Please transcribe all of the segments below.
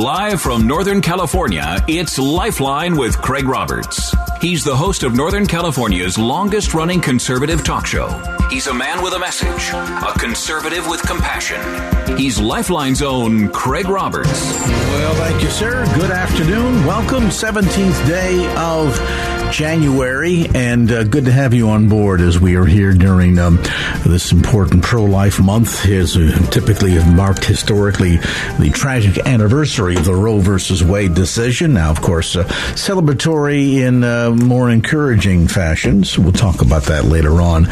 Live from Northern California, it's Lifeline with Craig Roberts. He's the host of Northern California's longest running conservative talk show. He's a man with a message, a conservative with compassion. He's Lifeline's own Craig Roberts. Well, thank you, sir. Good afternoon. Welcome, 17th day of January, and uh, good to have you on board as we are here during um, this important pro life month. Is uh, typically marked historically the tragic anniversary of the Roe versus Wade decision. Now, of course, uh, celebratory in uh, more encouraging fashions. We'll talk about that later on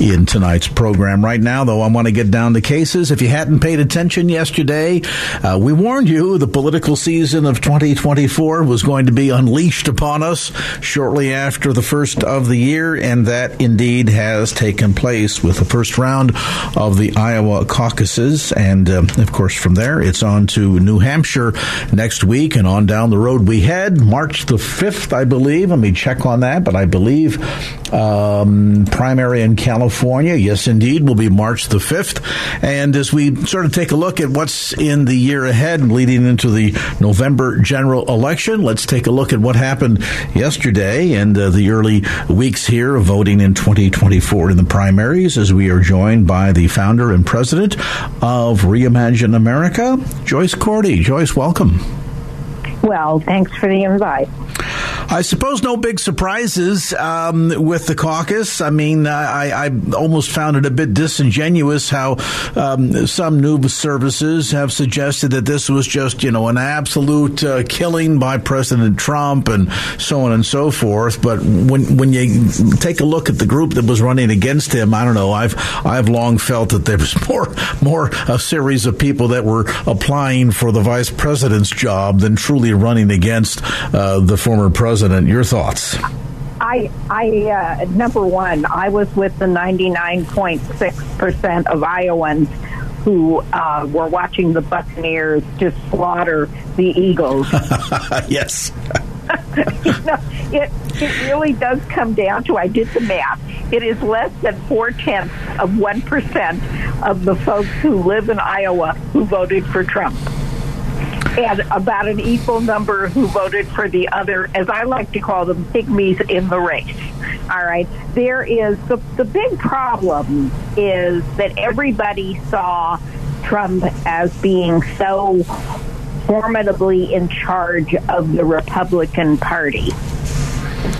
in tonight's program. Right now, though, I want to get down to cases. If you hadn't paid attention yesterday, uh, we warned you the political season of 2024 was going to be unleashed upon us shortly shortly after the first of the year, and that indeed has taken place with the first round of the Iowa caucuses. And uh, of course, from there, it's on to New Hampshire next week, and on down the road we head. March the 5th, I believe. Let me check on that, but I believe um, primary in California, yes, indeed, will be March the 5th. And as we sort of take a look at what's in the year ahead leading into the November general election, let's take a look at what happened yesterday and uh, the early weeks here of voting in 2024 in the primaries as we are joined by the founder and president of Reimagine America, Joyce Cordi. Joyce, welcome. Well, thanks for the invite. I suppose no big surprises um, with the caucus. I mean, I, I, almost found it a bit disingenuous how um, some news services have suggested that this was just, you know, an absolute uh, killing by President Trump and so on and so forth. But when when you take a look at the group that was running against him, I don't know. I've I've long felt that there was more more a series of people that were applying for the vice president's job than truly running against uh, the former president president. Your thoughts? I, I uh, number one, I was with the 99.6 percent of Iowans who uh, were watching the Buccaneers just slaughter the Eagles. yes. you know, it it really does come down to I did the math. It is less than four tenths of one percent of the folks who live in Iowa who voted for Trump and about an equal number who voted for the other, as I like to call them, pygmies in the race. All right. There is the, the big problem is that everybody saw Trump as being so formidably in charge of the Republican Party.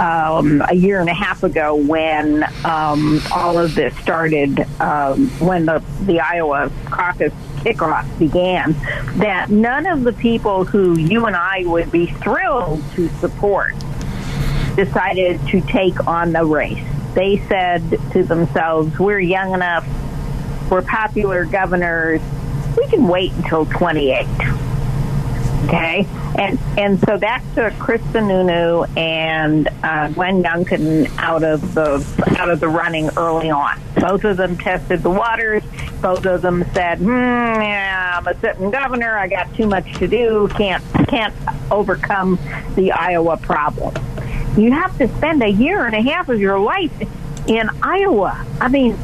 Um, a year and a half ago, when um, all of this started, um, when the the Iowa caucus kickoff began, that none of the people who you and I would be thrilled to support decided to take on the race. They said to themselves, we're young enough, we're popular governors, we can wait until 28. Okay, and and so that took Chris Sununu and uh, Glenn Youngkin out of the out of the running early on. Both of them tested the waters. Both of them said, hmm, yeah, "I'm a sitting governor. I got too much to do. Can't can't overcome the Iowa problem." You have to spend a year and a half of your life in Iowa. I mean,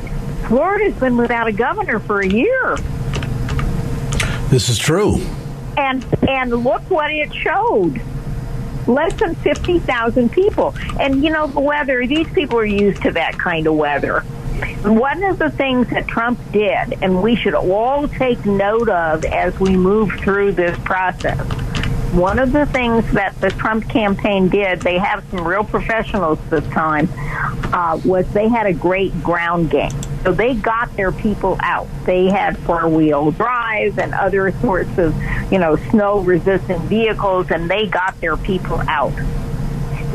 Florida's been without a governor for a year. This is true and and look what it showed less than 50,000 people. And you know, the weather, these people are used to that kind of weather. One of the things that Trump did, and we should all take note of as we move through this process, one of the things that the Trump campaign did, they have some real professionals this time, uh, was they had a great ground game. So they got their people out. They had four wheel drive and other sorts of, you know, snow resistant vehicles, and they got their people out.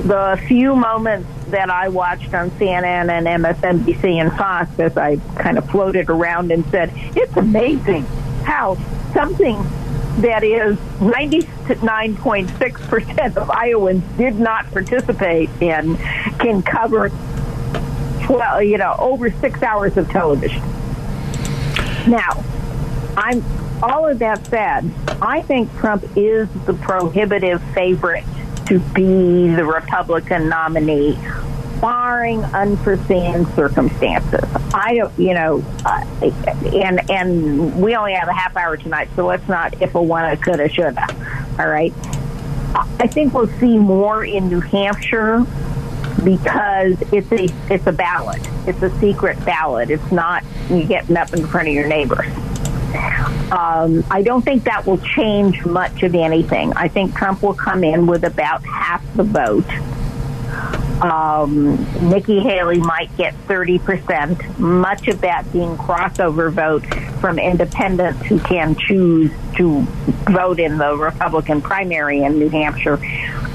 the few moments that I watched on CNN and MSNBC and Fox as I kind of floated around and said, it's amazing how something that is 99.6% of Iowans did not participate in can cover 12, you know, over six hours of television. Now, I'm all of that said, I think Trump is the prohibitive favorite to be the Republican nominee, barring unforeseen circumstances. I don't, you know, uh, and and we only have a half hour tonight, so let's not if a wanna, coulda, shoulda. All right. I think we'll see more in New Hampshire because it's a it's a ballot. It's a secret ballot. It's not you getting up in front of your neighbors. Um, I don't think that will change much of anything. I think Trump will come in with about half the vote. Um, Nikki Haley might get 30%, much of that being crossover vote from independents who can choose to vote in the Republican primary in New Hampshire.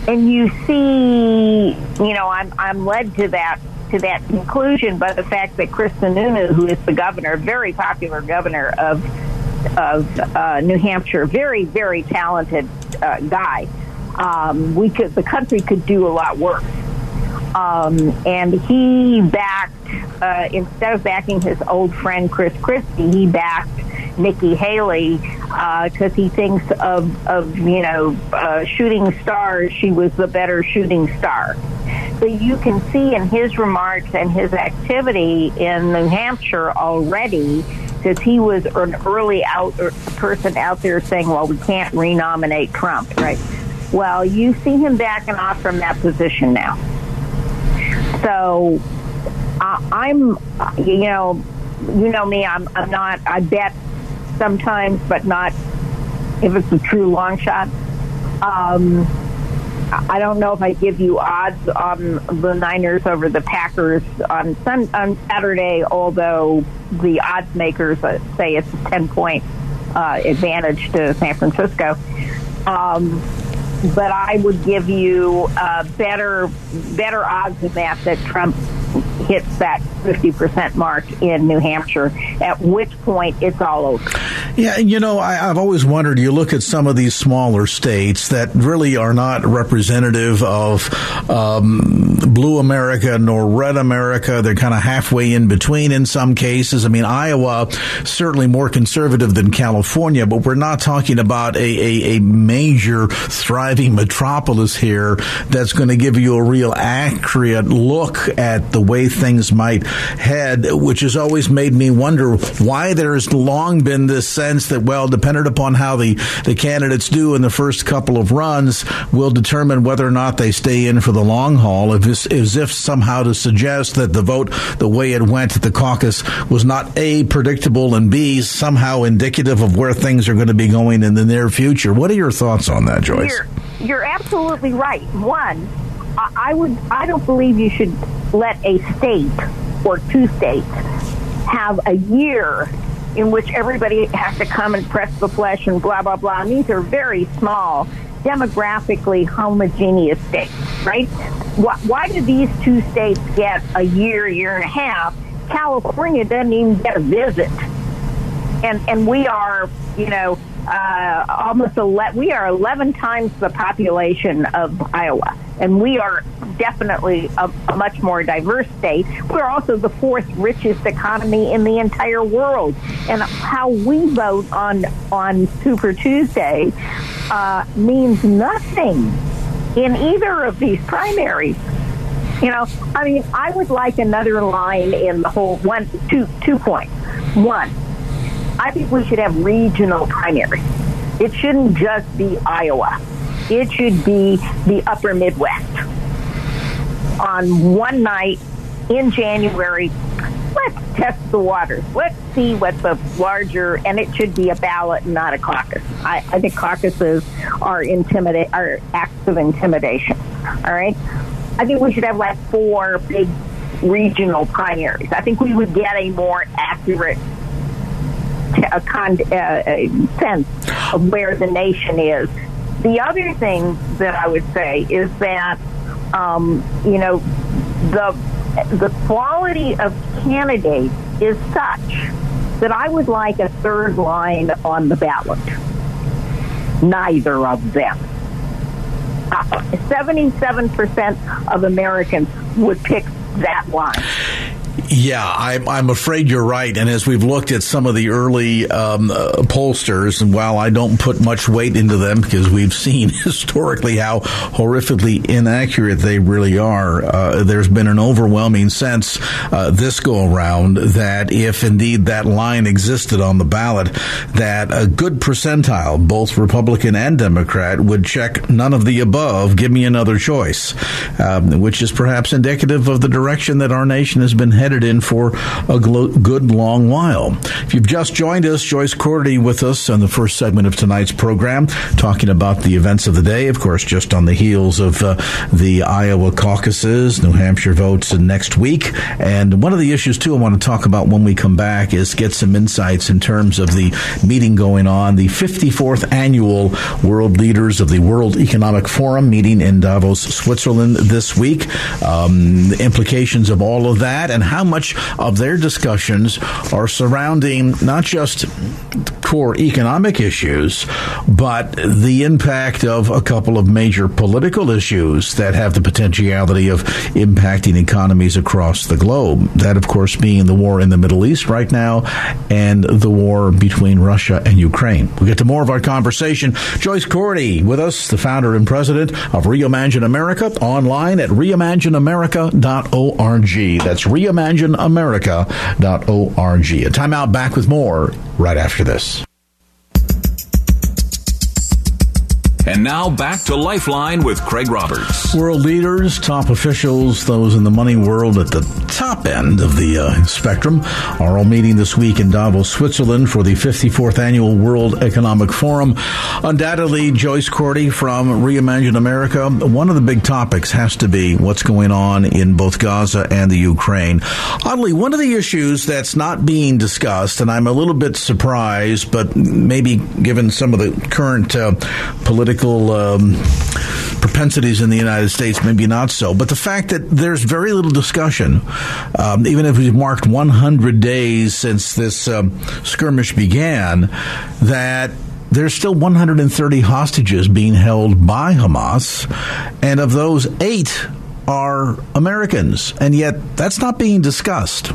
And you see, you know, I'm, I'm led to that to that conclusion by the fact that Chris Sununu, who is the governor, very popular governor of of uh, New Hampshire, very very talented uh, guy. Um, we could the country could do a lot worse. Um, and he backed uh, instead of backing his old friend Chris Christie, he backed Nikki Haley because uh, he thinks of of you know uh, shooting stars. She was the better shooting star. But you can see in his remarks and his activity in New Hampshire already because he was an early out er, person out there saying, "Well, we can't renominate Trump," right? Well, you see him backing off from that position now. So uh, I'm, you know, you know me. I'm, I'm not. I bet sometimes, but not if it's a true long shot. Um, I don't know if I give you odds on the Niners over the Packers on sun, on Saturday, although the odds makers say it's a ten point uh, advantage to San Francisco. Um, but I would give you uh, better better odds than that that Trump hits that 50% mark in New Hampshire, at which point it's all over. Yeah, you know, I, have always wondered. You look at some of these smaller states that really are not representative of um, blue America nor red America. They're kind of halfway in between in some cases. I mean, Iowa certainly more conservative than California, but we're not talking about a, a, a major thriving metropolis here that's going to give you a real accurate look at the way things might head, which has always made me wonder why there's long been this sense that, well, dependent upon how the, the candidates do in the first couple of runs, will determine whether or not they stay in for the long haul, as, as if somehow to suggest that the vote, the way it went at the caucus, was not A, predictable, and B, somehow indicative of where things are going to be going in the near future. What are your thoughts on that, Joyce? You're, you're absolutely right. One, I would I don't believe you should let a state or two states have a year in which everybody has to come and press the flesh and blah blah blah. And these are very small, demographically homogeneous states, right? Why, why do these two states get a year, year and a half? California doesn't even get a visit, and and we are, you know, uh, almost 11, we are 11 times the population of Iowa, and we are definitely a, a, much more diverse state. We're also the fourth richest economy in the entire world, and how we vote on on Super Tuesday uh, means nothing in either of these primaries. You know, I mean, I would like another line in the whole one, two, two points. One, I think we should have regional primaries. It shouldn't just be Iowa. It should be the upper Midwest. On one night in January, let's test the waters. Let's see what the larger, and it should be a ballot, not a caucus. I, I think caucuses are intimidate, are acts of intimidation. All right. I think we should have like four big regional primaries. I think we would get a more accurate a, con- uh, a sense of where the nation is. The other thing that I would say is that um, you know, the the quality of candidates is such that I would like a third line on the ballot. Neither of them. Uh, 77% of Americans would pick that line. Yeah, I'm, I'm afraid you're right. And as we've looked at some of the early um, uh, pollsters, and while I don't put much weight into them because we've seen historically how horrifically inaccurate they really are, uh, there's been an overwhelming sense uh, this go around that if indeed that line existed on the ballot, that a good percentile, both Republican and Democrat, would check none of the above, give me another choice, um, which is perhaps indicative of the direction that our nation has been headed in for a good long while. If you've just joined us, Joyce Cordi with us on the first segment of tonight's program, talking about the events of the day. Of course, just on the heels of uh, the Iowa caucuses, New Hampshire votes next week. And one of the issues, too, I want to talk about when we come back is get some insights in terms of the meeting going on, the 54th annual World Leaders of the World Economic Forum meeting in Davos, Switzerland this week. Um, implications of all of that and how much of their discussions are surrounding not just core economic issues, but the impact of a couple of major political issues that have the potentiality of impacting economies across the globe. That, of course, being the war in the Middle East right now and the war between Russia and Ukraine. We'll get to more of our conversation. Joyce Cordi with us, the founder and president of Reimagine America, online at reimagineamerica.org. That's Reimagine imagineamerica.org. A timeout back with more right after this. And now back to Lifeline with Craig Roberts. World leaders, top officials, those in the money world at the top end of the uh, spectrum are all meeting this week in Davos, Switzerland for the 54th annual World Economic Forum. Undoubtedly, Joyce Cordi from Reimagine America, one of the big topics has to be what's going on in both Gaza and the Ukraine. Oddly, one of the issues that's not being discussed, and I'm a little bit surprised, but maybe given some of the current uh, political political um, propensities in the United States, maybe not so. But the fact that there's very little discussion, um, even if we've marked 100 days since this um, skirmish began, that there's still 130 hostages being held by Hamas, and of those, eight are Americans, and yet that's not being discussed.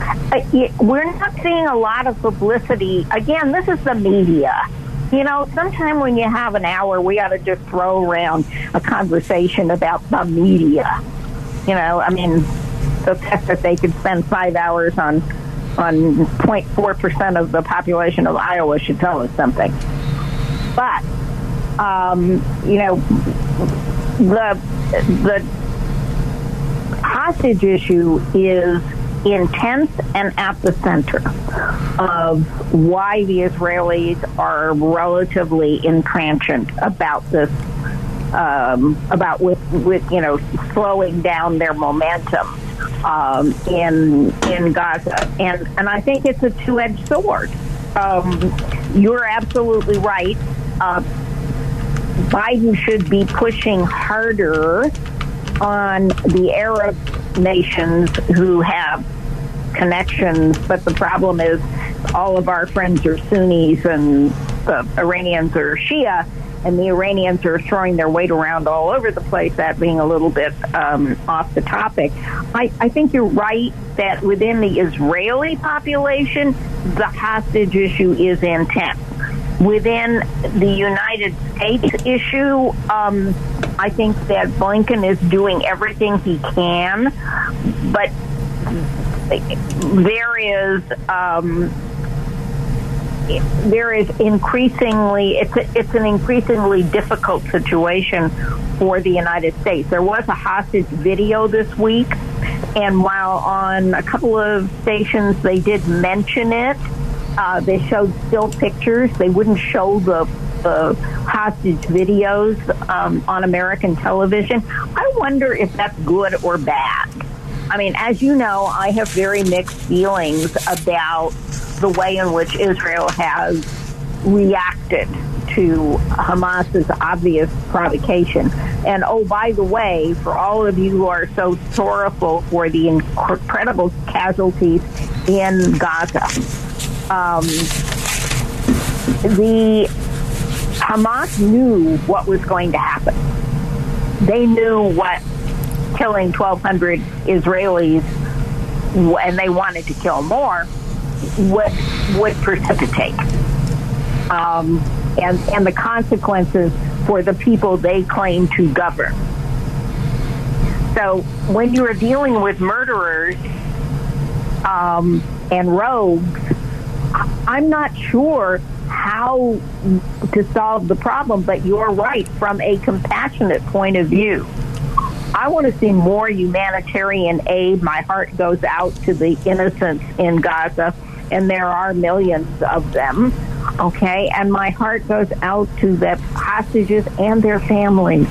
Uh, we're not seeing a lot of publicity. Again, this is the media you know, sometime when you have an hour, we ought to just throw around a conversation about the media. You know, I mean, the fact that they could spend five hours on on 0.4 percent of the population of Iowa should tell us something. But um, you know, the the hostage issue is intense and at the center of why the Israelis are relatively intransigent about this, um, about with, with, you know, slowing down their momentum um, in in Gaza. And, and I think it's a two edged sword. Um, you're absolutely right. Uh, Biden should be pushing harder on the Arab nations who have connections, but the problem is all of our friends are Sunnis and the Iranians are Shia, and the Iranians are throwing their weight around all over the place, that being a little bit um, off the topic. I, I think you're right that within the Israeli population, the hostage issue is intense. Within the United States issue, um, I think that Blinken is doing everything he can, but there is um, there is increasingly it's a, it's an increasingly difficult situation for the United States. There was a hostage video this week, and while on a couple of stations they did mention it, uh, they showed still pictures. They wouldn't show the the hostage videos um, on American television. I wonder if that's good or bad. I mean, as you know, I have very mixed feelings about the way in which Israel has reacted to Hamas's obvious provocation. And oh, by the way, for all of you who are so sorrowful for the incredible casualties in Gaza, um, the Hamas knew what was going to happen. They knew what killing 1,200 Israelis, and they wanted to kill more, would would precipitate, um, and and the consequences for the people they claim to govern. So when you are dealing with murderers um, and rogues, I'm not sure how to solve the problem, but you're right from a compassionate point of view. I want to see more humanitarian aid. My heart goes out to the innocents in Gaza, and there are millions of them. Okay, and my heart goes out to the hostages and their families.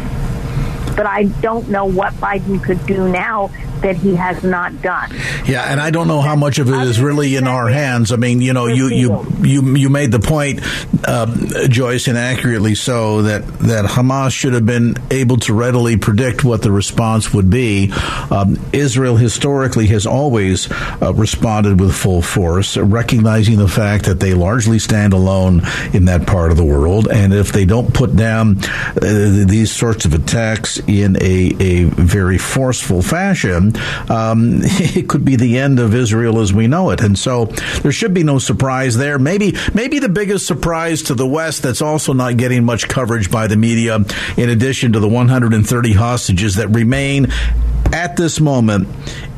But I don't know what Biden could do now that he has not done. Yeah, and I don't know how much of it is really in our hands. I mean, you know, you you you you made the point, uh, Joyce, and accurately so that that Hamas should have been able to readily predict what the response would be. Um, Israel historically has always uh, responded with full force, recognizing the fact that they largely stand alone in that part of the world, and if they don't put down uh, these sorts of attacks in a a very forceful fashion um, it could be the end of Israel as we know it. And so there should be no surprise there. Maybe, maybe the biggest surprise to the West that's also not getting much coverage by the media, in addition to the 130 hostages that remain at this moment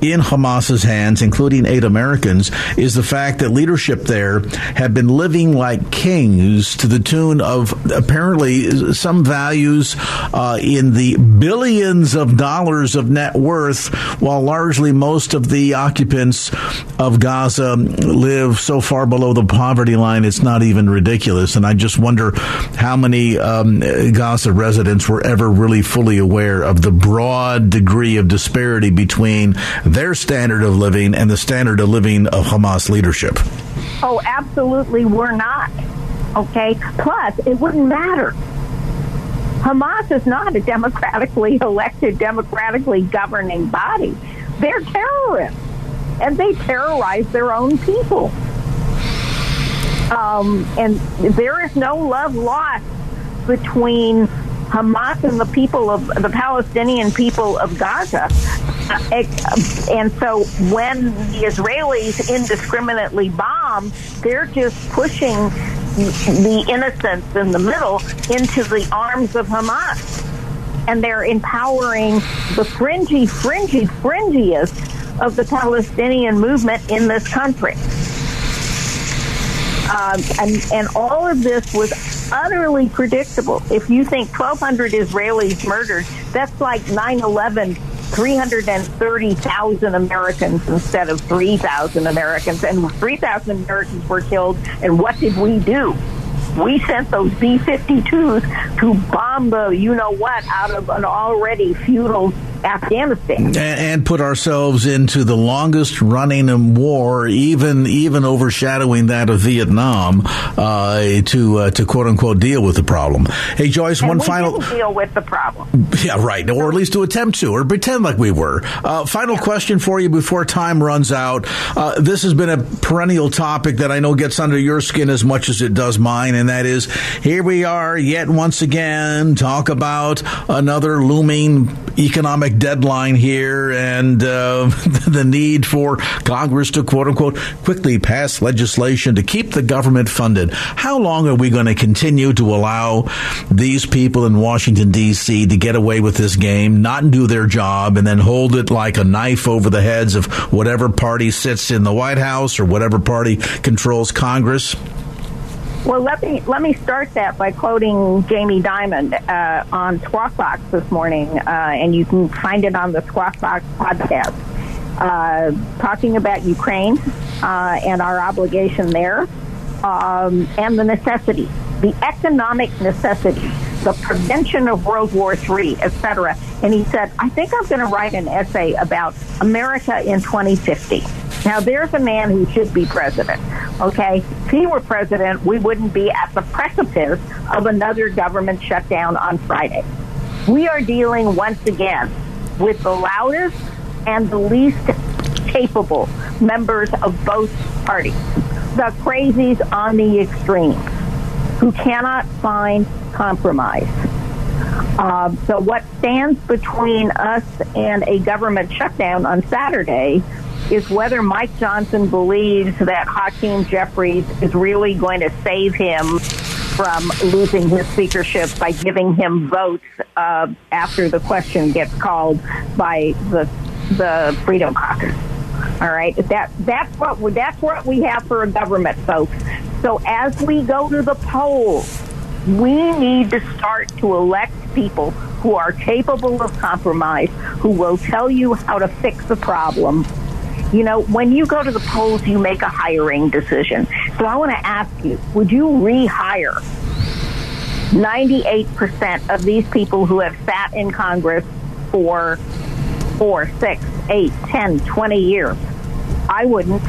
in Hamas's hands, including eight Americans, is the fact that leadership there have been living like kings to the tune of apparently some values uh, in the billions of dollars of net worth, while largely most of the occupants of Gaza live so far below the poverty line, it's not even ridiculous. And I just wonder how many um, Gaza residents were ever really fully aware of the broad degree of disparity between their standard of living and the standard of living of Hamas leadership. Oh, absolutely, we're not. Okay? Plus, it wouldn't matter. Hamas is not a democratically elected, democratically governing body. They're terrorists, and they terrorize their own people. Um, and there is no love lost between Hamas and the people of the Palestinian people of Gaza. And so when the Israelis indiscriminately bomb, they're just pushing the innocents in the middle into the arms of Hamas. And they're empowering the fringy, fringy, fringiest of the Palestinian movement in this country. Um, and, and all of this was utterly predictable. If you think 1,200 Israelis murdered, that's like 9 11 330,000 Americans instead of 3,000 Americans. And 3,000 Americans were killed. And what did we do? We sent those B 52s to bomb the you know what out of an already feudal Afghanistan, and, put ourselves into the longest running war, even even overshadowing that of Vietnam, uh, to uh, to quote unquote deal with the problem. Hey Joyce, and one final deal with the problem. Yeah, right, or at least to attempt to, or pretend like we were. Uh, final question for you before time runs out. Uh, this has been a perennial topic that I know gets under your skin as much as it does mine, and that is here we are yet once again talk about another looming economic deadline here and uh, the need for Congress to quote unquote quickly pass legislation to keep the government funded. How long are we going to continue to allow these people in Washington, D.C. to get away with this game, not do their job, and then hold it like a knife over the heads of whatever party sits in the White House or whatever party controls Congress? Well, let me let me start that by quoting Jamie Dimon uh, on Squawk Box this morning, uh, and you can find it on the Squawk Box podcast, uh, talking about Ukraine uh, and our obligation there, um, and the necessity, the economic necessity, the prevention of World War III, etc. And he said, "I think I'm going to write an essay about America in 2050." Now, there's a man who should be president, okay? If he were president, we wouldn't be at the precipice of another government shutdown on Friday. We are dealing once again with the loudest and the least capable members of both parties, the crazies on the extremes who cannot find compromise. Uh, so, what stands between us and a government shutdown on Saturday is whether Mike Johnson believes that Hakeem Jeffries is really going to save him from losing his speakership by giving him votes uh, after the question gets called by the the Freedom Caucus. All right, that that's what we, that's what we have for a government, folks. So as we go to the polls, we need to start to elect people who are capable of compromise, who will tell you how to fix the problem. You know, when you go to the polls, you make a hiring decision. So I want to ask you, would you rehire 98% of these people who have sat in Congress for four, six, eight, ten, twenty years? I wouldn't.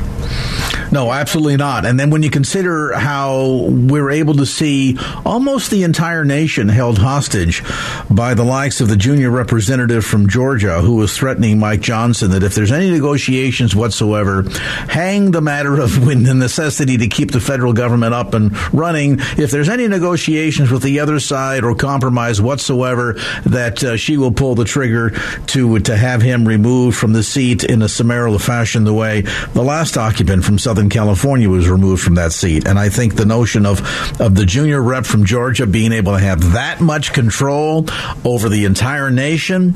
No, absolutely not. And then when you consider how we're able to see almost the entire nation held hostage by the likes of the junior representative from Georgia who was threatening Mike Johnson that if there's any negotiations whatsoever, hang the matter of the necessity to keep the federal government up and running. If there's any negotiations with the other side or compromise whatsoever, that uh, she will pull the trigger to to have him removed from the seat in a summarily fashion the way the last occupant from Southern California was removed from that seat. And I think the notion of, of the junior rep from Georgia being able to have that much control over the entire nation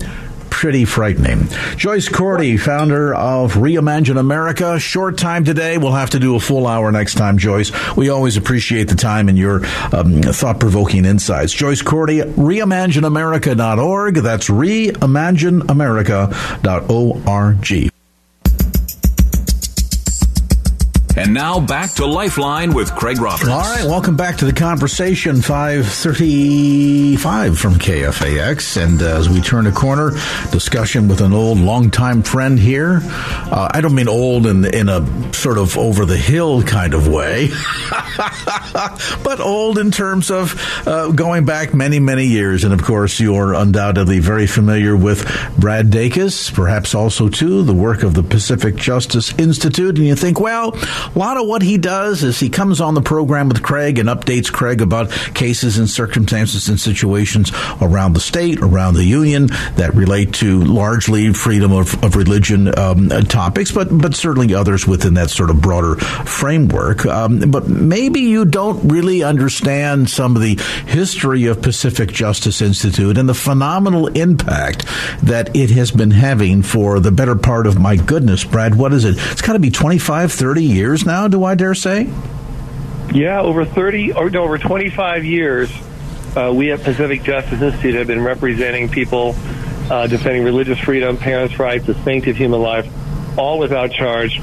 pretty frightening. Joyce Cordi, founder of Reimagine America. Short time today. We'll have to do a full hour next time, Joyce. We always appreciate the time and your um, thought provoking insights. Joyce Cordi, reimagineamerica.org. That's reimagineamerica.org. And now back to Lifeline with Craig Roberts. All right, welcome back to the conversation. 535 from KFAX. And uh, as we turn a corner, discussion with an old, longtime friend here. Uh, I don't mean old in, in a sort of over the hill kind of way, but old in terms of uh, going back many, many years. And of course, you're undoubtedly very familiar with Brad Dacus, perhaps also, too, the work of the Pacific Justice Institute. And you think, well, a lot of what he does is he comes on the program with Craig and updates Craig about cases and circumstances and situations around the state, around the union that relate to largely freedom of, of religion um, topics, but but certainly others within that sort of broader framework. Um, but maybe you don't really understand some of the history of Pacific Justice Institute and the phenomenal impact that it has been having for the better part of my goodness, Brad. What is it? It's got to be 25, 30 years years now, do I dare say? Yeah, over 30 or no, over 25 years, uh, we at Pacific Justice Institute have been representing people uh, defending religious freedom, parents' rights, the sanctity of human life, all without charge.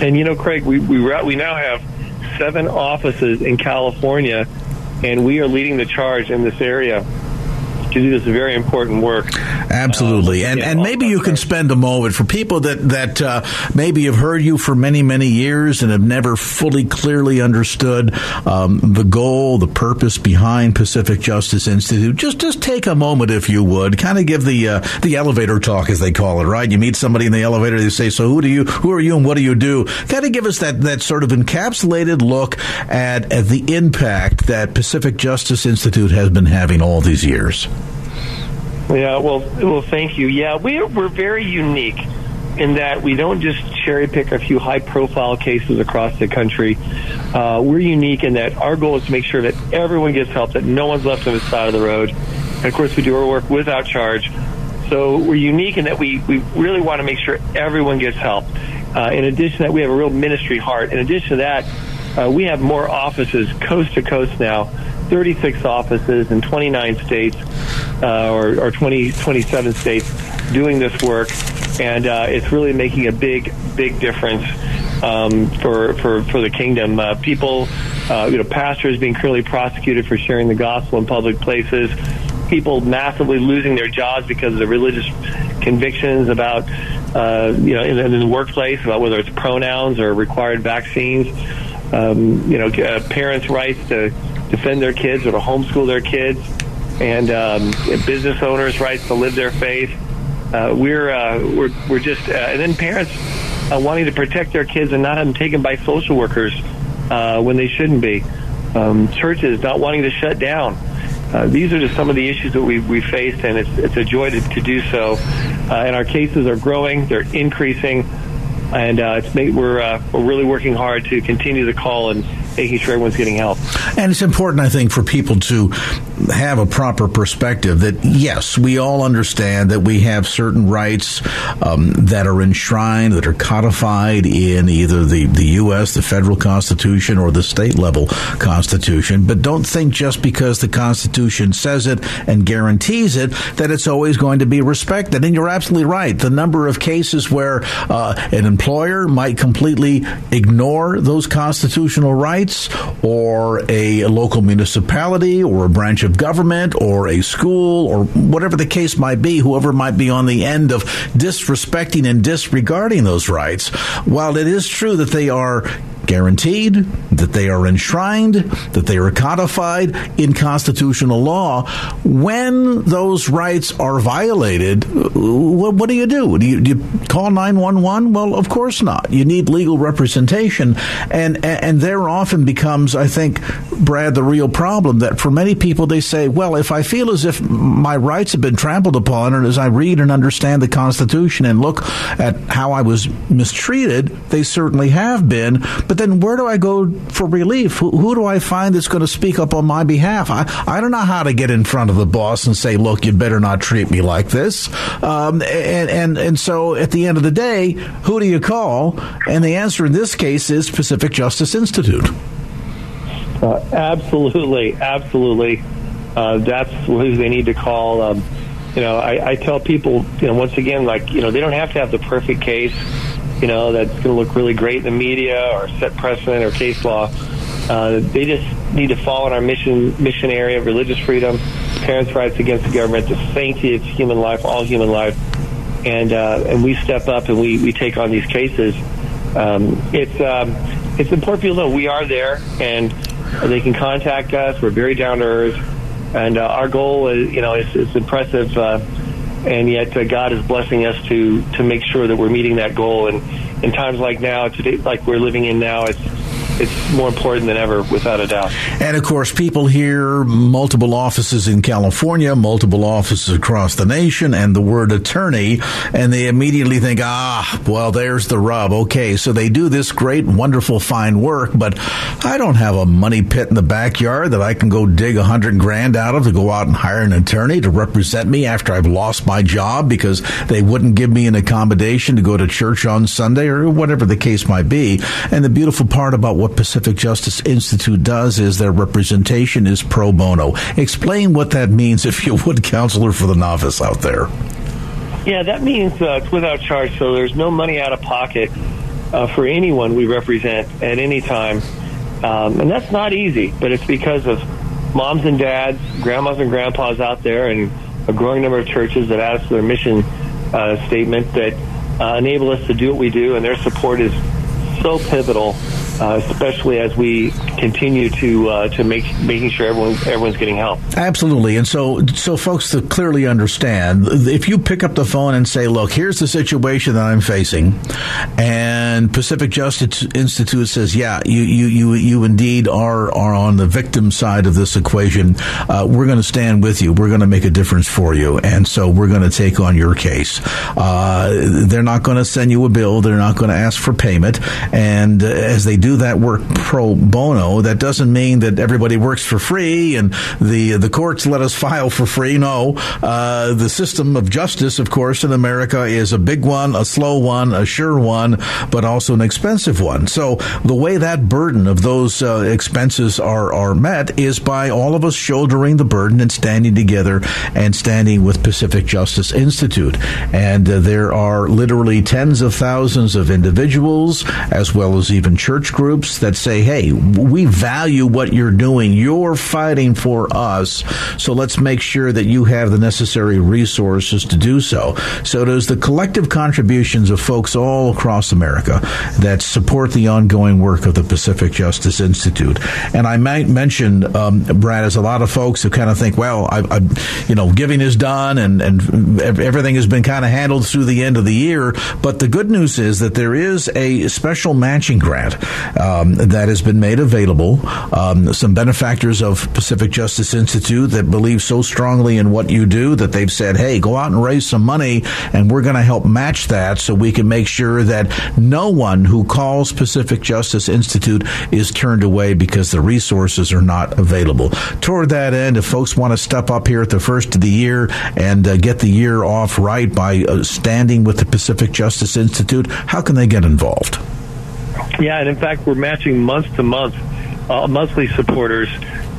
And you know, Craig, we we, we now have seven offices in California, and we are leading the charge in this area to do this very important work. Absolutely, um, and and maybe you can spend a moment for people that that uh, maybe have heard you for many many years and have never fully clearly understood um, the goal, the purpose behind Pacific Justice Institute. Just just take a moment, if you would, kind of give the uh, the elevator talk, as they call it. Right? You meet somebody in the elevator, they say, "So who do you? Who are you, and what do you do?" Kind of give us that that sort of encapsulated look at at the impact that Pacific Justice Institute has been having all these years. Yeah, well, well, thank you. Yeah, we're we're very unique in that we don't just cherry pick a few high profile cases across the country. Uh, we're unique in that our goal is to make sure that everyone gets help, that no one's left on the side of the road. And of course, we do our work without charge. So we're unique in that we, we really want to make sure everyone gets help. Uh, in addition to that, we have a real ministry heart. In addition to that, uh, we have more offices coast to coast now 36 offices in 29 states uh, or, or 20, 27 states doing this work, and uh, it's really making a big, big difference um, for, for, for the kingdom. Uh, people, uh, you know, pastors being criminally prosecuted for sharing the gospel in public places, people massively losing their jobs because of the religious convictions about uh, you know, in, in, the workplace about whether it's pronouns or required vaccines. Um, you know, uh, parents' rights to defend their kids or to homeschool their kids, and um, business owners' rights to live their faith. Uh, we're uh, we're we're just uh, and then parents uh, wanting to protect their kids and not have them taken by social workers uh, when they shouldn't be. Um, churches not wanting to shut down. Uh, these are just some of the issues that we we faced, and it's it's a joy to, to do so. And our cases are growing; they're increasing, and it's made, we're we're really working hard to continue the call and making sure everyone's getting help. And it's important, I think, for people to have a proper perspective that yes, we all understand that we have certain rights um, that are enshrined, that are codified in either the, the U.S., the federal Constitution, or the state level Constitution. But don't think just because the Constitution says it and guarantees it that it's always going to be respected. And you're absolutely right. The number of cases where uh, an employer might completely ignore those constitutional rights, or a local municipality, or a branch of government or a school or whatever the case might be, whoever might be on the end of disrespecting and disregarding those rights, while it is true that they are guaranteed, that they are enshrined, that they are codified in constitutional law. When those rights are violated, what, do you do? Do you, do you call 911? Well, of course not. You need legal representation. And, and there often becomes, I think, Brad, the real problem that for many people, they say, well, if I feel as if my rights have been trampled upon, and as I read and understand the Constitution and look at how I was mistreated, they certainly have been. But then where do I go for relief? Who, who do I find that's going to speak up on my behalf? I, I don't know how to get in front of the boss and say, look, you better not treat me like this. Um, and, and, and so at the end of the day, who do you call? And the answer in this case is Pacific Justice Institute. Uh, absolutely, absolutely. Uh, that's who they need to call. Um, you know, I, I tell people, you know, once again, like, you know, they don't have to have the perfect case you know, that's going to look really great in the media or set precedent or case law. Uh, they just need to fall in our mission mission area of religious freedom, parents' rights against the government, the sanctity of human life, all human life, and uh, and we step up and we, we take on these cases. Um, it's um, it's important people know we are there and they can contact us. We're very down to earth, and uh, our goal is you know it's, it's impressive. Uh, and yet uh, God is blessing us to to make sure that we're meeting that goal. And in times like now, today, like we're living in now, it's it's more important than ever, without a doubt. And of course, people hear multiple offices in California, multiple offices across the nation, and the word attorney, and they immediately think, ah, well, there's the rub. Okay, so they do this great, wonderful, fine work, but I don't have a money pit in the backyard that I can go dig a hundred grand out of to go out and hire an attorney to represent me after I've lost my job because they wouldn't give me an accommodation to go to church on Sunday or whatever the case might be. And the beautiful part about what Pacific Justice Institute does is their representation is pro bono. Explain what that means, if you would, counselor for the novice out there. Yeah, that means uh, it's without charge, so there's no money out of pocket uh, for anyone we represent at any time. Um, and that's not easy, but it's because of moms and dads, grandmas and grandpas out there, and a growing number of churches that ask their mission uh, statement that uh, enable us to do what we do, and their support is so pivotal uh, especially as we continue to uh, to make making sure everyone everyone's getting help. Absolutely, and so so folks to clearly understand, if you pick up the phone and say, "Look, here's the situation that I'm facing," and Pacific Justice Institute says, "Yeah, you you you, you indeed are are on the victim side of this equation. Uh, we're going to stand with you. We're going to make a difference for you, and so we're going to take on your case." Uh, they're not going to send you a bill. They're not going to ask for payment, and as they do that work pro bono, that doesn't mean that everybody works for free and the the courts let us file for free. No, uh, the system of justice, of course, in America is a big one, a slow one, a sure one, but also an expensive one. So the way that burden of those uh, expenses are are met is by all of us shouldering the burden and standing together and standing with Pacific Justice Institute. And uh, there are literally tens of thousands of individuals, as well as even church groups groups that say, hey, we value what you're doing. You're fighting for us. So let's make sure that you have the necessary resources to do so. So there's the collective contributions of folks all across America that support the ongoing work of the Pacific Justice Institute. And I might mention, um, Brad, as a lot of folks who kind of think, well, I, I, you know, giving is done and, and everything has been kind of handled through the end of the year. But the good news is that there is a special matching grant um, that has been made available. Um, some benefactors of Pacific Justice Institute that believe so strongly in what you do that they've said, hey, go out and raise some money and we're going to help match that so we can make sure that no one who calls Pacific Justice Institute is turned away because the resources are not available. Toward that end, if folks want to step up here at the first of the year and uh, get the year off right by uh, standing with the Pacific Justice Institute, how can they get involved? Yeah, and in fact, we're matching month to month, uh, monthly supporters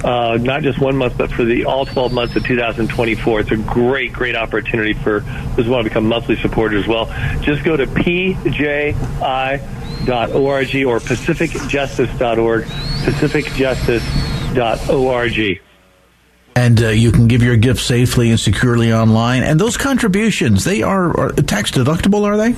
uh, not just one month, but for the all 12 months of 2024. It's a great, great opportunity for those who want to become monthly supporters as well. Just go to pji.org or pacificjustice.org, pacificjustice.org. And uh, you can give your gift safely and securely online. And those contributions, they are, are tax deductible, are they?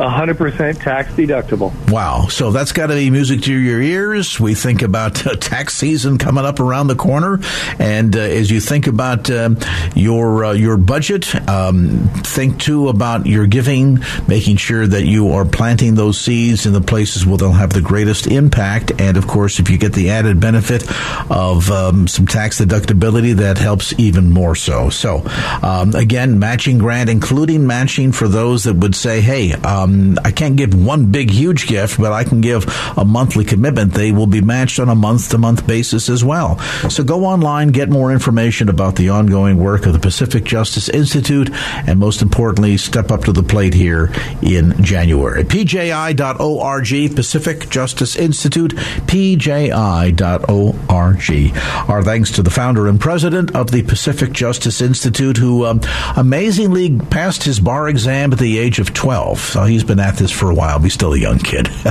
100% tax deductible. Wow. So that's got to be music to your ears. We think about uh, tax season coming up around the corner. And uh, as you think about uh, your uh, your budget, um, think too about your giving, making sure that you are planting those seeds in the places where they'll have the greatest impact. And of course, if you get the added benefit of um, some tax deductibility, that helps even more so. So, um, again, matching grant, including matching for those that would say, hey, um, I can't give one big, huge gift, but I can give a monthly commitment. They will be matched on a month to month basis as well. So go online, get more information about the ongoing work of the Pacific Justice Institute, and most importantly, step up to the plate here in January. PJI.org, Pacific Justice Institute, PJI.org. Our thanks to the founder and president of the Pacific Justice Institute, who um, amazingly passed his bar exam at the age of 12. So he's been at this for a while, he's still a young kid.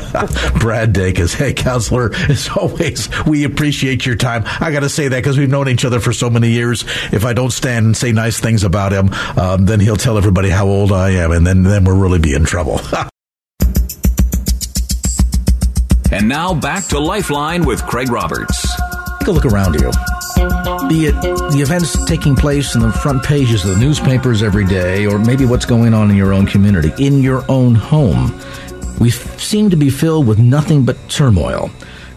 Brad Dacus. Hey, counselor, as always, we appreciate your time. I got to say that because we've known each other for so many years. If I don't stand and say nice things about him, um, then he'll tell everybody how old I am, and then, then we'll really be in trouble. and now back to Lifeline with Craig Roberts. Take a look around you. Be it the events taking place in the front pages of the newspapers every day, or maybe what's going on in your own community, in your own home, we seem to be filled with nothing but turmoil.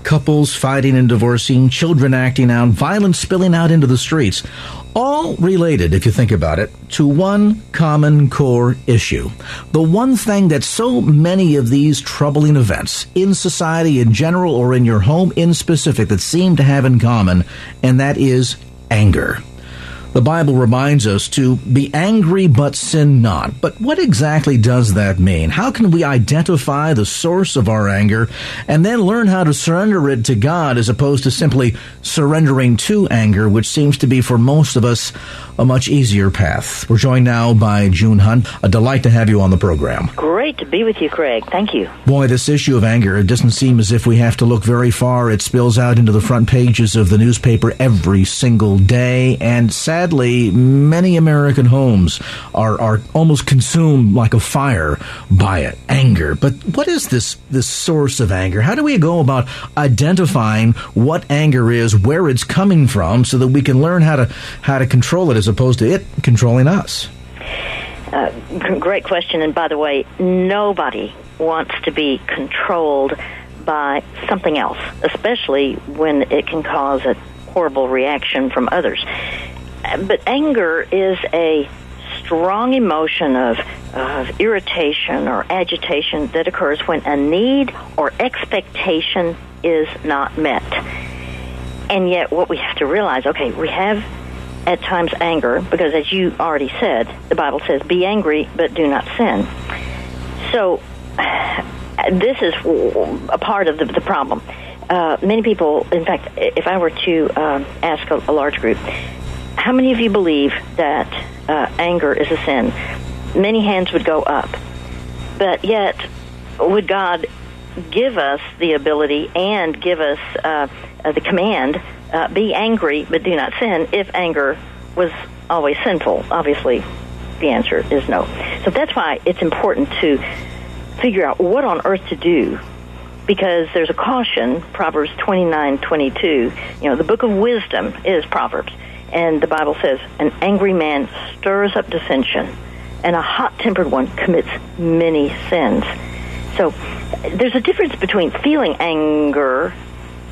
Couples fighting and divorcing, children acting out, violence spilling out into the streets all related, if you think about it, to one common core issue. The one thing that so many of these troubling events in society in general or in your home in specific that seem to have in common, and that is anger. The Bible reminds us to be angry but sin not. But what exactly does that mean? How can we identify the source of our anger and then learn how to surrender it to God as opposed to simply surrendering to anger, which seems to be for most of us a much easier path? We're joined now by June Hunt. A delight to have you on the program. Great to be with you, Craig. Thank you. Boy, this issue of anger, it doesn't seem as if we have to look very far. It spills out into the front pages of the newspaper every single day and sadly, many American homes are, are almost consumed like a fire by it, anger. But what is this, this source of anger? How do we go about identifying what anger is, where it's coming from, so that we can learn how to, how to control it as opposed to it controlling us? Uh, great question. And by the way, nobody wants to be controlled by something else, especially when it can cause a horrible reaction from others but anger is a strong emotion of, of irritation or agitation that occurs when a need or expectation is not met. And yet, what we have to realize okay, we have at times anger, because as you already said, the Bible says, be angry, but do not sin. So, this is a part of the, the problem. Uh, many people, in fact, if I were to uh, ask a, a large group, how many of you believe that uh, anger is a sin? Many hands would go up. But yet, would God give us the ability and give us uh, uh, the command uh, be angry but do not sin if anger was always sinful. Obviously, the answer is no. So that's why it's important to figure out what on earth to do because there's a caution, Proverbs 29, 22. You know, the book of wisdom is Proverbs. And the Bible says, an angry man stirs up dissension, and a hot tempered one commits many sins. So there's a difference between feeling anger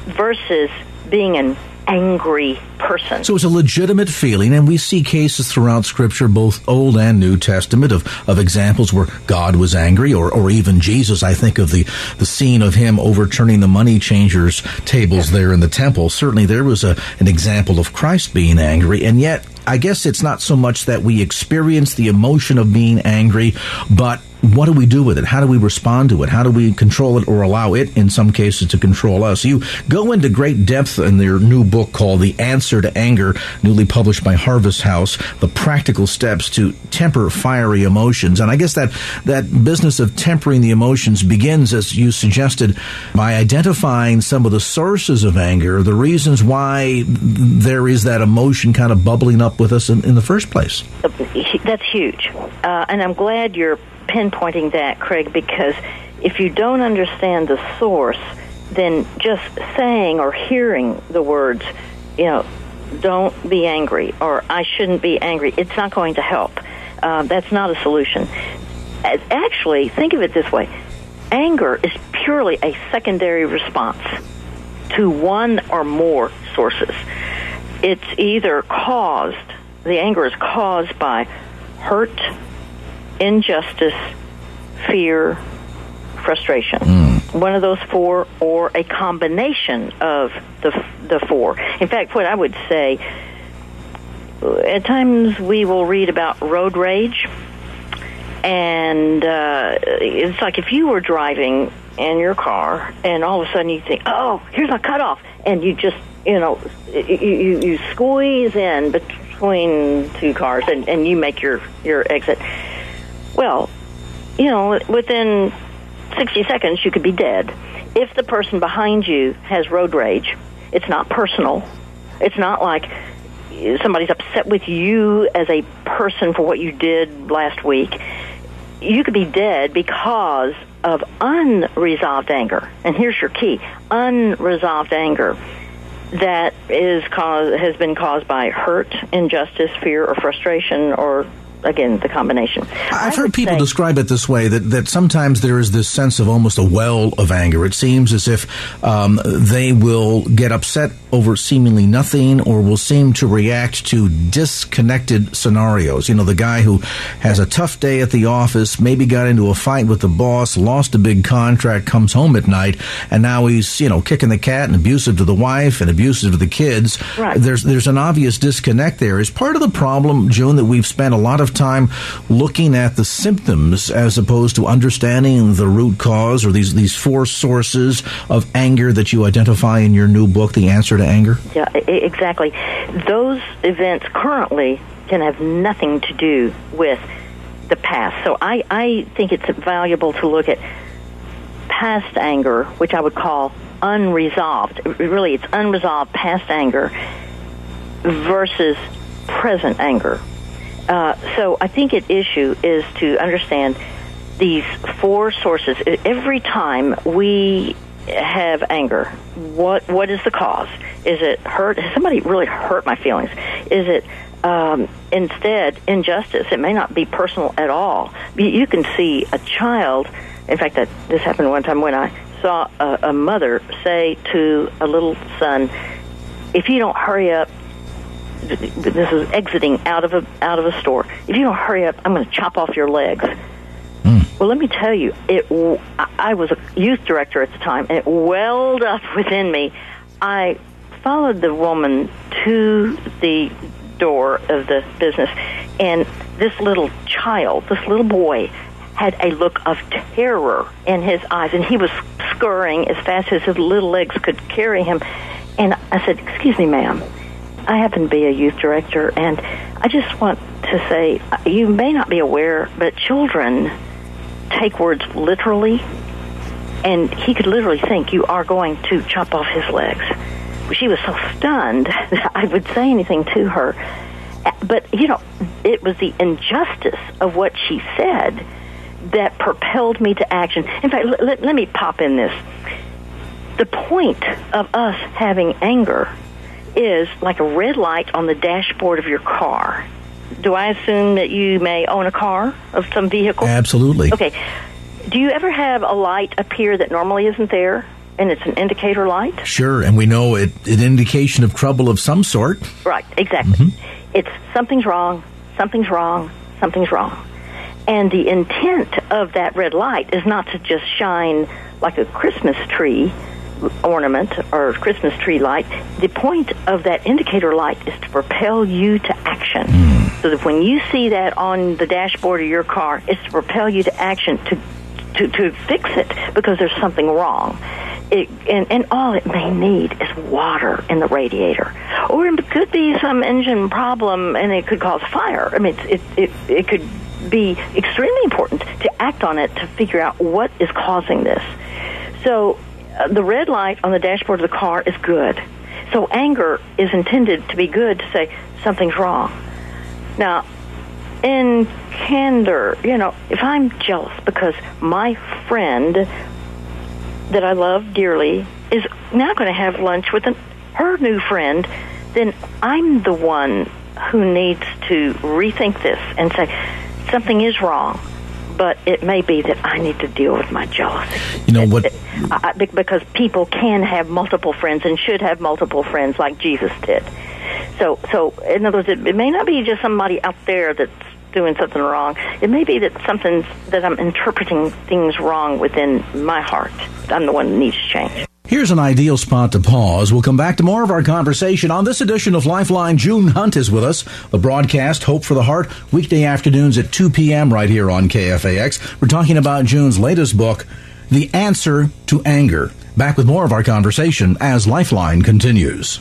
versus being an angry person. So it's a legitimate feeling, and we see cases throughout Scripture, both Old and New Testament, of, of examples where God was angry, or, or even Jesus. I think of the, the scene of him overturning the money changers' tables there in the temple. Certainly there was a, an example of Christ being angry, and yet I guess it's not so much that we experience the emotion of being angry, but what do we do with it? How do we respond to it? How do we control it or allow it, in some cases, to control us? You go into great depth in your new book called The Answer to Anger, newly published by Harvest House, the practical steps to temper fiery emotions. And I guess that, that business of tempering the emotions begins, as you suggested, by identifying some of the sources of anger, the reasons why there is that emotion kind of bubbling up with us in, in the first place. That's huge. Uh, and I'm glad you're pinpointing that, Craig, because if you don't understand the source, then just saying or hearing the words, you know, don't be angry or I shouldn't be angry, it's not going to help. Uh, that's not a solution. Actually, think of it this way anger is purely a secondary response to one or more sources. It's either caused, the anger is caused by hurt, injustice, fear, frustration. Mm. One of those four, or a combination of the the four. In fact, what I would say, at times we will read about road rage, and uh, it's like if you were driving in your car, and all of a sudden you think, "Oh, here's a cutoff," and you just you know you, you, you squeeze in between two cars, and, and you make your your exit well, you know, within 60 seconds, you could be dead. If the person behind you has road rage, it's not personal. It's not like somebody's upset with you as a person for what you did last week. You could be dead because of unresolved anger. And here's your key unresolved anger that is cause, has been caused by hurt, injustice, fear, or frustration, or again, the combination. I've heard people say, describe it this way that, that sometimes there is this sense of almost a well of anger. It seems as if um, they will get upset over seemingly nothing or will seem to react to disconnected scenarios. You know, the guy who has a tough day at the office, maybe got into a fight with the boss, lost a big contract, comes home at night, and now he's, you know, kicking the cat and abusive to the wife and abusive to the kids. Right. There's, there's an obvious disconnect there. Is part of the problem, June, that we've spent a lot of time looking at the symptoms as opposed to understanding the root cause or these, these four sources of anger that you identify in your new book, The Answer to anger? Yeah, exactly. Those events currently can have nothing to do with the past. So I, I think it's valuable to look at past anger, which I would call unresolved. Really, it's unresolved past anger versus present anger. Uh, so I think an issue is to understand these four sources. Every time we have anger, what what is the cause? Is it hurt? Has somebody really hurt my feelings? Is it um, instead injustice? It may not be personal at all. You can see a child. In fact, that this happened one time when I saw a, a mother say to a little son, "If you don't hurry up." This is exiting out of a out of a store. If you don't hurry up, I'm going to chop off your legs. Hmm. Well, let me tell you, it. I was a youth director at the time, and it welled up within me. I followed the woman to the door of the business, and this little child, this little boy, had a look of terror in his eyes, and he was scurrying as fast as his little legs could carry him. And I said, "Excuse me, ma'am." I happen to be a youth director, and I just want to say you may not be aware, but children take words literally. and he could literally think you are going to chop off his legs. She was so stunned that I would say anything to her. But, you know, it was the injustice of what she said that propelled me to action. In fact, let, let me pop in this. The point of us having anger is like a red light on the dashboard of your car. Do I assume that you may own a car of some vehicle? Absolutely. Okay. Do you ever have a light appear that normally isn't there? And it's an indicator light? Sure, and we know it an indication of trouble of some sort. Right, exactly. Mm-hmm. It's something's wrong, something's wrong, something's wrong. And the intent of that red light is not to just shine like a Christmas tree ornament or Christmas tree light. The point of that indicator light is to propel you to action. Mm. So that when you see that on the dashboard of your car, it's to propel you to action to to, to fix it because there's something wrong. It, and, and all it may need is water in the radiator, or it could be some engine problem, and it could cause fire. I mean, it it it could be extremely important to act on it to figure out what is causing this. So Uh, the red light on the dashboard of the car is good. So anger is intended to be good to say something's wrong. Now, in candor, you know, if I'm jealous because my friend that I love dearly is now going to have lunch with an, her new friend, then I'm the one who needs to rethink this and say something is wrong but it may be that I need to deal with my jealousy. You know what? I, because people can have multiple friends and should have multiple friends, like Jesus did. So, so in other words, it, it may not be just somebody out there that's doing something wrong. It may be that something that I'm interpreting things wrong within my heart. I'm the one that needs to change. Here's an ideal spot to pause. We'll come back to more of our conversation on this edition of Lifeline. June Hunt is with us. The broadcast, Hope for the Heart, weekday afternoons at 2 p.m. right here on KFAX. We're talking about June's latest book, The Answer to Anger. Back with more of our conversation as Lifeline continues.